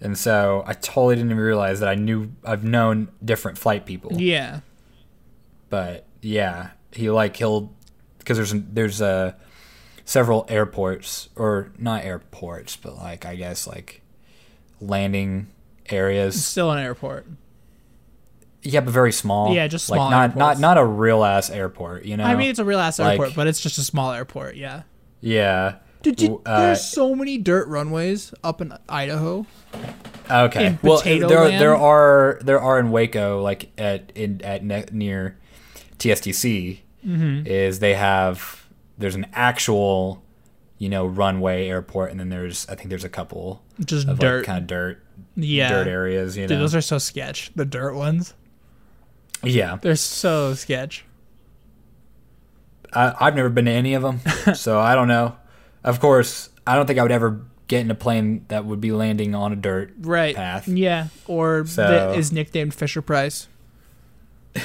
And so I totally didn't even realize that I knew I've known different flight people. Yeah. But yeah, he like he'll because there's there's uh several airports or not airports, but like I guess like landing areas. Still an airport. Yeah, but very small. Yeah, just like small not not airports. not a real ass airport. You know. I mean, it's a real ass like- airport, but it's just a small airport. Yeah. yeah. Dude, W- uh, there's so many dirt runways up in Idaho. Okay. in well, there Land? there are there are in Waco like at in at ne- near TSTC Mm-hmm. is they have there's an actual you know runway airport and then there's I think there's a couple Just of dirt. like kind of dirt yeah. dirt areas you know Dude, those are so sketch. The dirt ones. yeah They're so sketch. I, I've never been to any of them [laughs] so I don't know of course I don't think I would ever get in a plane that would be landing on a dirt Right. path Yeah. Or So- that is nicknamed Fisher Price. [laughs]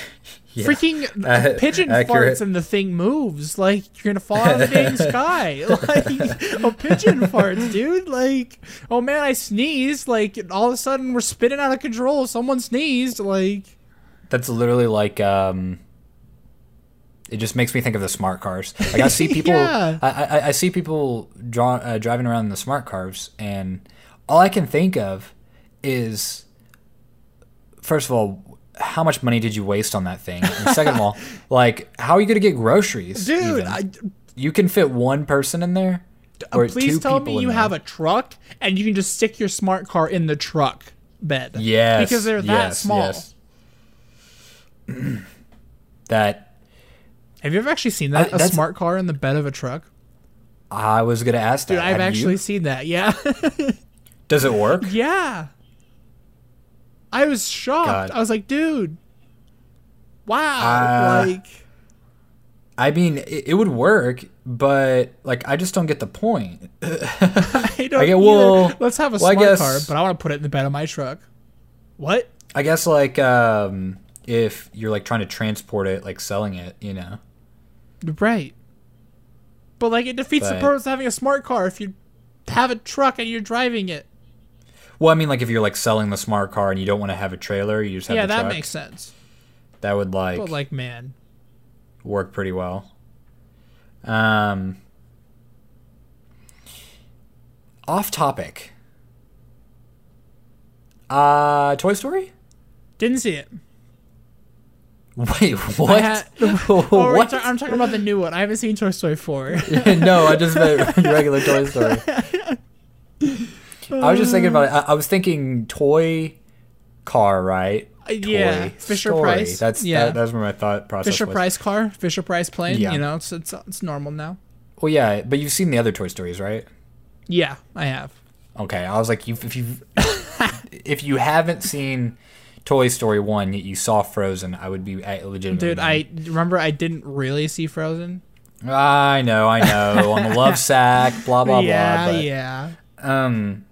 Yeah. Freaking Uh, pigeon accurate. farts and the thing moves. Like you're gonna fall out of the dang [laughs] sky. [laughs] Like a pigeon farts, dude. Like, oh man, I sneezed. Like all of a sudden we're spinning out of control. Someone sneezed. Like That's literally like um it just makes me think of the smart cars. Like I see [laughs] people Yeah. I, I I see people draw, uh, driving around in the smart cars and all I can think of is first of all how much money did you waste on that thing? And second of all, [laughs] like how are you going to get groceries? dude. I, you can fit one person in there or please tell me you there? have a truck and you can just stick your smart car in the truck bed. Yes. Because they're that yes, small. yes. [clears throat] that Have you ever actually seen that? I- a smart car in the bed of a truck? I was going to ask that. Dude, I've Have you? actually seen that. Yeah. [laughs] Does it work? yeah. I was shocked. God. I was like, dude. Wow. Uh, like I mean, it, it would work, but like I just don't get the point. [laughs] I don't I get- well- Let's have a well, smart guess- car, but I want to put it in the bed of my truck. What? I guess like um, if you're like trying to transport it, like selling it, you know. Right. But like it defeats the purpose of having a smart car if you have a truck and you're driving it. Well, I mean, like if you're like selling the smart car and you don't want to have a trailer, you just have yeah, that truck. makes sense. that would like, But like, man, work pretty well. Um, off topic. Uh, Toy Story. didn't see it. Wait, [laughs] what? had- [laughs] Oh, what? ta- I'm talking about the new one. I haven't seen Toy Story 4. [laughs] no, I just meant regular Toy Story. I was just thinking about it. I, I was thinking toy car, right? Uh, yeah, Fisher Story. Price. That's Yeah. that, that's where my thought process Fisher was. Price car, Fisher Price plane. Yeah. You know, it's, it's it's normal now. Well, yeah, but you've seen the other Toy Stories, right? Yeah, I have. Okay, I was like, you if you if you haven't seen Toy Story one, yet you saw Frozen, I would be legitimately. Dude, I remember I didn't really see Frozen. I know, I know, on the love [laughs] sack, blah blah yeah, blah. But, yeah. Um,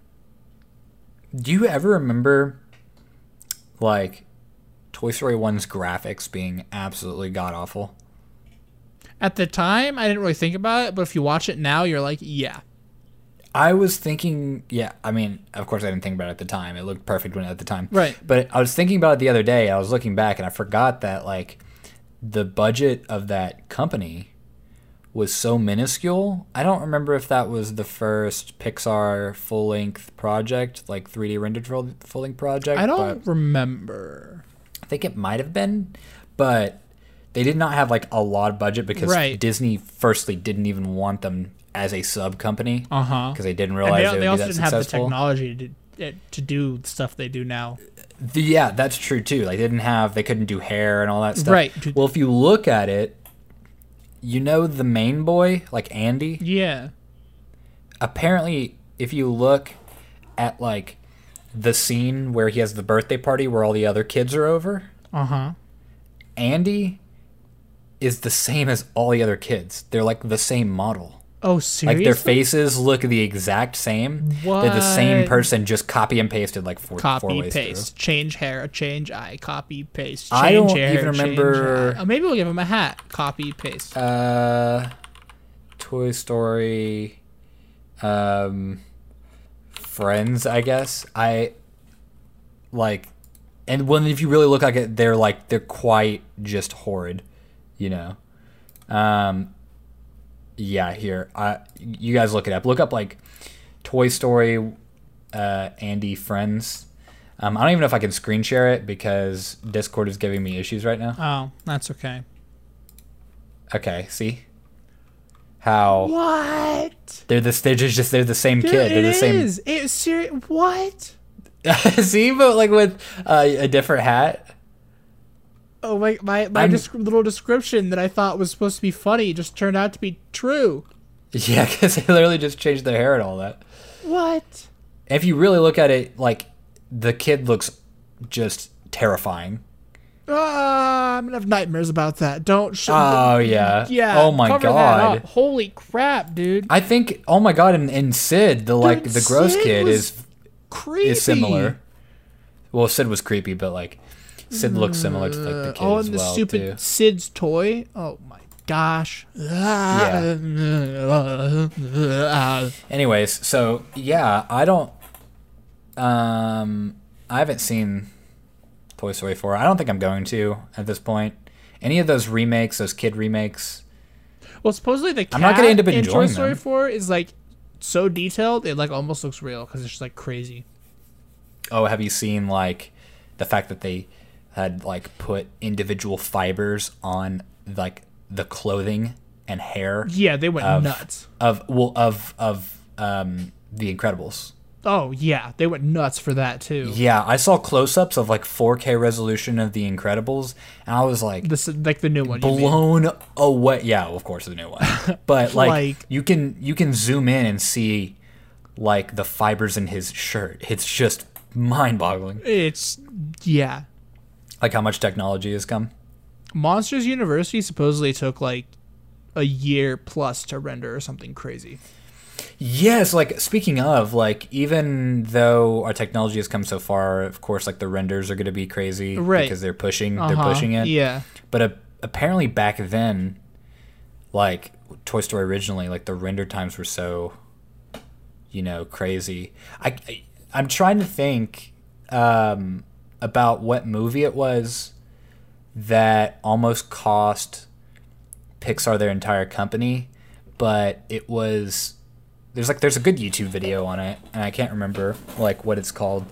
do you ever remember, like, Toy Story 1's graphics being absolutely god awful? At the time, I didn't really think about it, but if you watch it now, you're like, yeah. I was thinking, yeah, I mean, of course, I didn't think about it at the time. It looked perfect when at the time. Right. But I was thinking about it the other day. I was looking back and I forgot that, like, the budget of that company was so minuscule. I don't remember if that was the first Pixar full length project, like 3D rendered full length project. I don't remember. I think it might have been, but they did not have like a lot of budget because Right. Disney firstly didn't even want them as a sub company Uh huh. because they didn't And realize they, they, would they also be that didn't have the technology to eh, to do stuff they do now. The- yeah, that's true too. Like they didn't have they couldn't do hair and all that stuff. Right. Well, if you look at it, you know the main boy, like Andy. Yeah. Apparently, if you look at like the scene where he has the birthday party where all the other kids are over, Uh huh. Andy is the same as all the other kids. They're like the same model. Oh, seriously? Like their faces look the exact same. What? They're the same person, just copy and pasted like four, four Copy ways paste. Change hair. Change eye. Copy paste. Change I don't hair. even remember-. Oh, maybe we'll give him a hat. Copy paste. Uh, Toy Story, um, Friends. I guess I like, and when if you really look like it, they're like they're quite just horrid, you know. Um, yeah, here. I you guys look it up. Look up like Toy Story, uh, Andy Friends. Um, I don't even know if I can screen share it because Discord is giving me issues right now. oh, that's okay. Okay, see how What? they're the they're just, just they're the same Dude, kid. They're the it same. is. It's serious. What? [laughs] see, but like with uh, a different hat. Oh my my my desc- little description that I thought was supposed to be funny just turned out to be true. [laughs] Yeah, because they literally just changed their hair and all that. What? If you really look at it, like the kid looks just terrifying. Ah, I'm gonna have nightmares about that. Don't. Sh- Oh yeah. yeah. Oh my god. Holy crap, dude! I think. Oh my god. And, and Sid, the like Dude, the gross Sid kid, is Creepy. is similar. Well, Sid was creepy, but like Sid looks similar to like the kid oh, and the well stupid too. Sid's toy. Oh my gosh. Yeah. Anyways, so yeah, I don't. Um, I haven't seen Toy Story 4. I don't think I'm going to at this point. Any of those remakes, those kid remakes. Well, supposedly the cat I'm not gonna end up in Toy Story them. 4 is like so detailed, it like almost looks real because it's just like crazy. Oh, have you seen like the fact that they had like put individual fibers on like the clothing and hair Yeah, they went Of- nuts. of well of of um the Incredibles. Oh yeah, they went nuts for that too. Yeah, I saw close-ups of like 4K resolution of the Incredibles, and I was like, This like the new one. blown away. Yeah, of course the new one. [laughs] But like, Like- you can you can zoom in and see like the fibers in his shirt. It's just mind-boggling. It's yeah. Like how much technology has come. Monsters University supposedly took like a year plus to render or something crazy. Yes, like speaking of, like even though our technology has come so far, of course, like the renders are going to be crazy Right. because they're pushing they're Uh-huh, pushing it. Yeah. But uh, apparently back then, like Toy Story originally, like the render times were so, you know, crazy. I, I I'm trying to think um, about what movie it was that almost cost Pixar their entire company, but it was there's like there's a good YouTube video on it, and I can't remember like what it's called,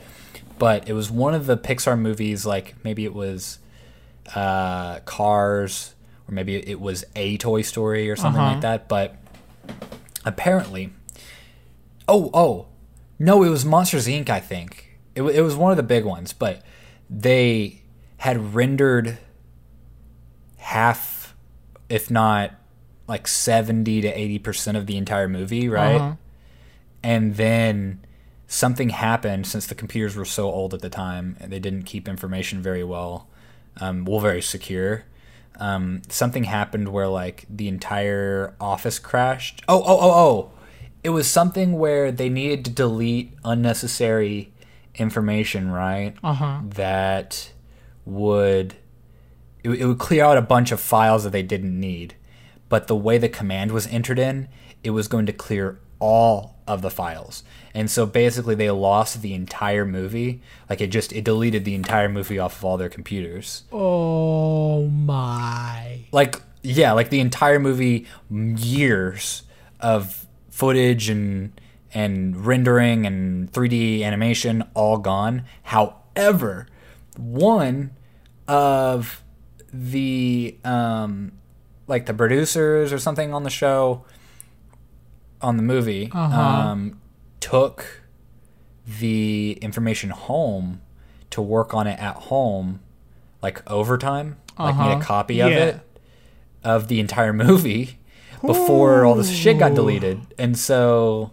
but it was one of the Pixar movies. Like maybe it was uh, Cars, or maybe it was a Toy Story or something Uh-huh. like that. But apparently, oh oh, no, it was Monsters Inc. I think it it was one of the big ones, but they had rendered half, if not like seventy to eighty percent of the entire movie, right? Uh-huh. and then something happened since the computers were so old at the time and they didn't keep information very well um, well very secure um, something happened where like the entire office crashed oh oh oh oh it was something where they needed to delete unnecessary information right Uh-huh. that would it, it would clear out a bunch of files that they didn't need but the way the command was entered in it was going to clear all of the files and so basically they lost the entire movie like it just it deleted the entire movie off of all their computers Oh my. like yeah like the entire movie years of footage and and rendering and 3d animation all gone however one of the um like the producers or something on the show on the movie Uh-huh. um took the information home to work on it at home like overtime like made Uh-huh. a copy of Yeah. it of the entire movie before all this shit got deleted, and so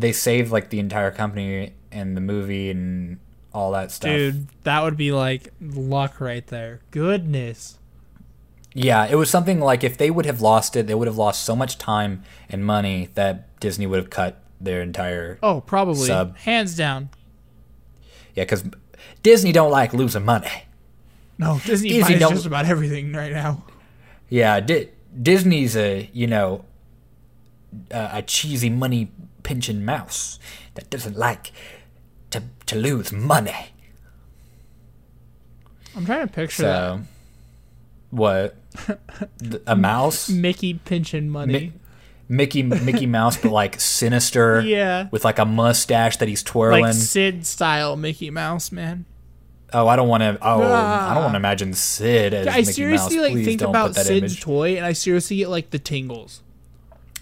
they saved like the entire company and the movie and all that stuff. Dude, that would be like luck right there. Goodness. Yeah, it was something like if they would have lost it, they would have lost so much time and money that Disney would have cut their entire. Oh, probably. Sub. Hands down. Yeah, because Disney don't like losing money. No, Disney, Disney buys just about everything right now. Yeah, Di- Disney's a you know a, a cheesy money pinching mouse that doesn't like to to lose money. I'm trying to picture that. So, what? A mouse? Mickey pinching money. Mi- Mickey Mickey Mouse, but like [laughs] sinister. Yeah. With like a mustache that he's twirling. like Sid style Mickey Mouse, man. oh, I don't want to. Oh, I don't want to imagine Sid as I Mickey seriously Mouse. like Please think about that Sid's image. toy, and I seriously get like the tingles.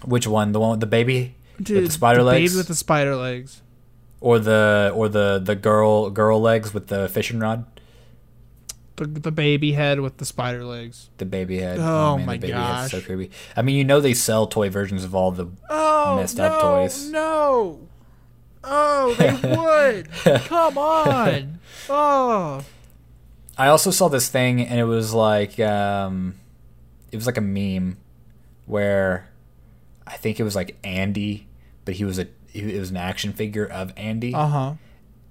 Which one? The one with the baby Dude, with the spider legs, baby with the spider legs. or the or the the girl girl legs with the fishing rod? The, the baby head with the spider legs. The baby head. Oh man, my the baby head's so creepy. I mean, you know they sell toy versions of all the Oh Messed up toys. no! Oh, they [laughs] would. Come on! [laughs] Oh, I also saw this thing, and it was like, um, it was like a meme where I think it was like Andy, but he was a it was an action figure of Andy, uh huh.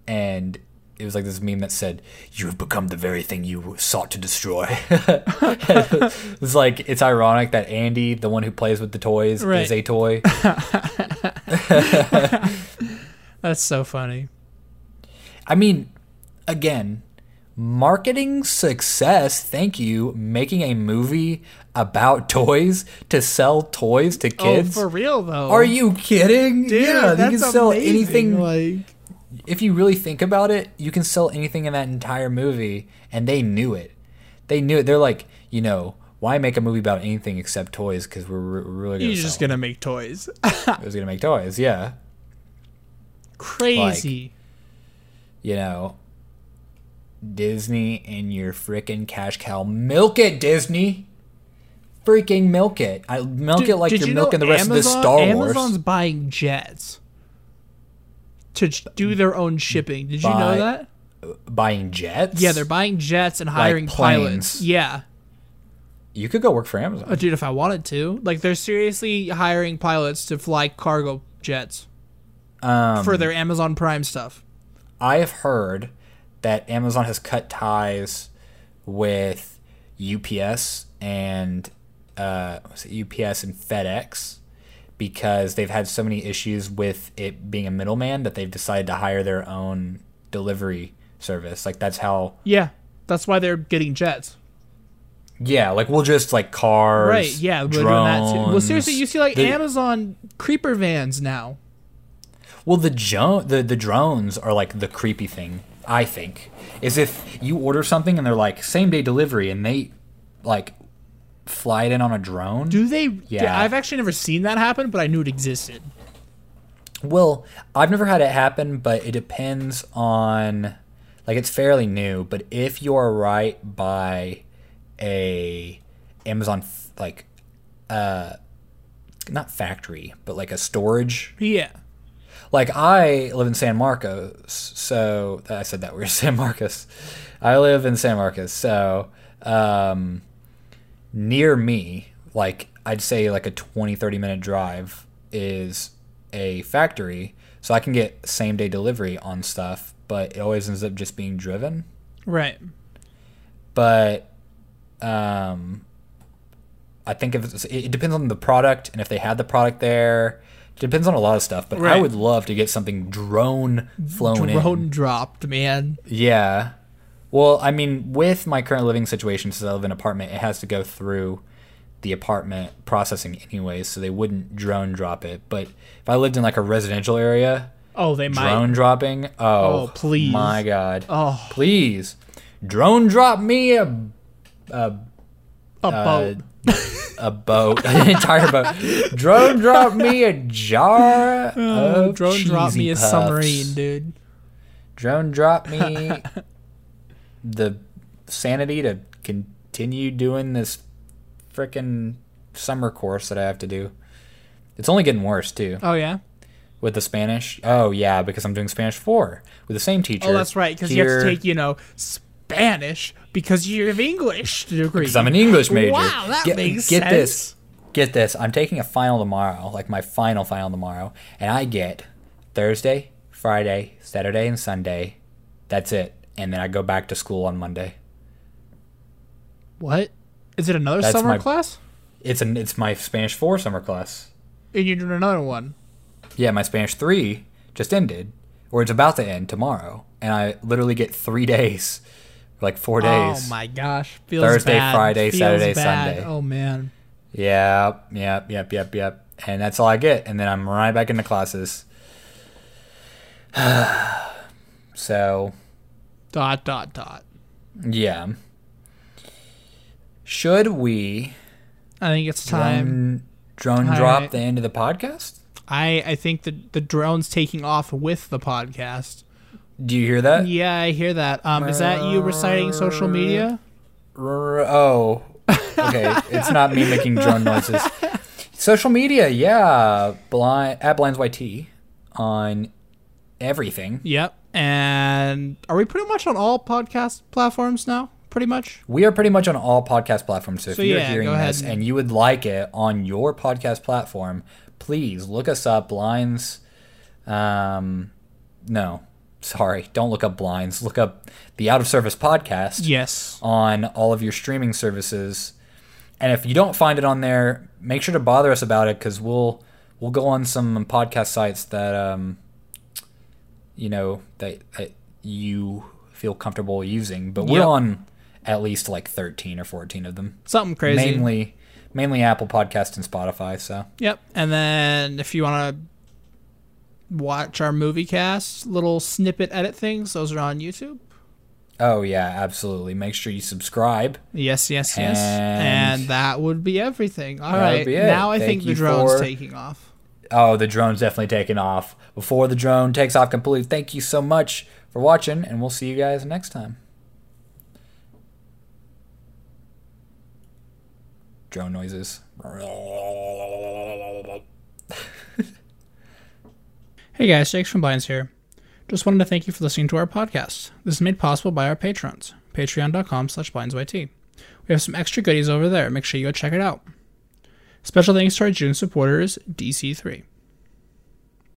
and it was like this meme that said, "You have become the very thing you sought to destroy." [laughs] it's like it's ironic that Andy, the one who plays with the toys, Right. is a toy. [laughs] [laughs] That's so funny. I mean, again, marketing success. Thank you. Making a movie about toys to sell toys to oh, kids. Oh, for real though. Are you kidding? Dude, yeah, you can sell amazing. anything. Like, if you really think about it, you can sell anything in that entire movie, and they knew it. They knew it. They're like, you know, why make a movie about anything except toys? Because we're, re- really gonna you're just gonna make toys. [laughs] It was gonna make toys. Yeah, Crazy. you know, Disney and your freaking cash cow. Milk it, Disney. Freaking milk it. I milk Dude, it like you're you milking the rest of this Star Amazon's Wars. Amazon's buying jets to do their own shipping. Did you know that? Buying jets. Yeah, they're buying jets and hiring pilots. Yeah. You could go work for Amazon. Uh, dude, if I wanted to. Like, they're seriously hiring pilots to fly cargo jets Um, for their Amazon Prime stuff. I have heard that Amazon has cut ties with UPS and uh, UPS and FedEx because they've had so many issues with it being a middleman that they've decided to hire their own delivery service. Like that's how. Yeah. That's why they're getting jets. Yeah, like we'll just like cars, Right. Yeah. We're doing that too. Well, seriously, you see, like, The- Amazon creeper vans now. Well, the jo- the the drones are like the creepy thing. I think is if you order something and they're like same day delivery and they like fly it in on a drone. Do they? Yeah. I've actually never seen that happen, but I knew it existed. Well, I've never had it happen, but it depends on like it's fairly new. But if you're right by a Amazon like uh not factory, but like a storage Yeah. like I live in San Marcos, so I said that weird [laughs] San Marcos. I live in San Marcos, so um, near me, like I'd say like a 20 30 minute drive is a factory, so I can get same day delivery on stuff, but it always ends up just being driven. Right. But um, I think if it's, it depends on the product and if they had the product there. It depends on a lot of stuff, but I would love to get something drone flown Drone in. dropped, man. Yeah. Well, I mean, with my current living situation, since I live in an apartment, it has to go through the apartment processing anyways, so they wouldn't drone drop it. But if I lived in like a residential area, Oh, they might. drone dropping, oh, Oh, please. my god, Oh, please, drone drop me a a a uh, boat. [laughs] a boat, an entire boat. Drone drop me a jar [laughs] Oh, drone drop me a submarine, dude. Drone drop me [laughs] the sanity to continue doing this freaking summer course that I have to do. It's only getting worse too Oh yeah. with the Spanish. Oh yeah, because I'm doing Spanish four with the same teacher. Oh, that's right. Because you have to take you know Spanish because you have English degree. Because I'm an English major. Wow, that get, makes get sense. this. Get this. I'm taking a final tomorrow, like my final final tomorrow, and I get Thursday, Friday, Saturday, and Sunday. That's it. And then I go back to school on Monday. What? Is it another That's summer my- class? It's an it's my Spanish four summer class. And you're doing another one. Yeah, my Spanish three just ended, or it's about to end tomorrow, and I literally get three [laughs] days, like four oh days. Oh my gosh. Feels Thursday, bad. Friday, Feels Saturday, bad. Sunday. Oh man. Yep, yep, yep, yep, yep. And that's all I get. And then I'm right back into classes. [sighs] so, Dot dot dot. yeah. Should we I think it's time. drone, drone drop right. the end of the podcast? I I think the the drone's taking off with the podcast. Do you hear that? Yeah, I hear that. Um, is that you reciting social media? Oh, okay. it's not me making drone noises. [laughs] Social media, yeah. Blind at Blinds YT on everything. Yep. And are we pretty much on all podcast platforms now? Pretty much. We are pretty much on all podcast platforms. So if So you're yeah, hearing this and- and you would like it on your podcast platform, please look us up. Blinds. Um, no, sorry, don't look up Blinds. Look up the Out of Service podcast Yes. on all of your streaming services. And if you don't find it on there, make sure to bother us about it because we'll we'll go on some podcast sites that um, you know that, that you feel comfortable using. But we're Yep. on at least like thirteen or fourteen of them, Something crazy. mainly mainly Apple Podcast and Spotify. So Yep. And then if you want to watch our movie cast, little snippet edit things, those are on YouTube. oh yeah, absolutely. Make sure you subscribe. Yes, yes, yes. And- And, that would be everything. All right. would be it. Now I Thank think the drone's taking off. Oh, the drone's definitely taking off. Before the drone takes off completely, thank you so much for watching, and we'll see you guys next time. Drone noises. [laughs] Hey guys, Jake from Blinds here. Just wanted to thank you for listening to our podcast. This is made possible by our patrons. Patreon.com slash blindsyt. We have some extra goodies over there. Make sure you go check it out. Special thanks to our June supporters, DC3.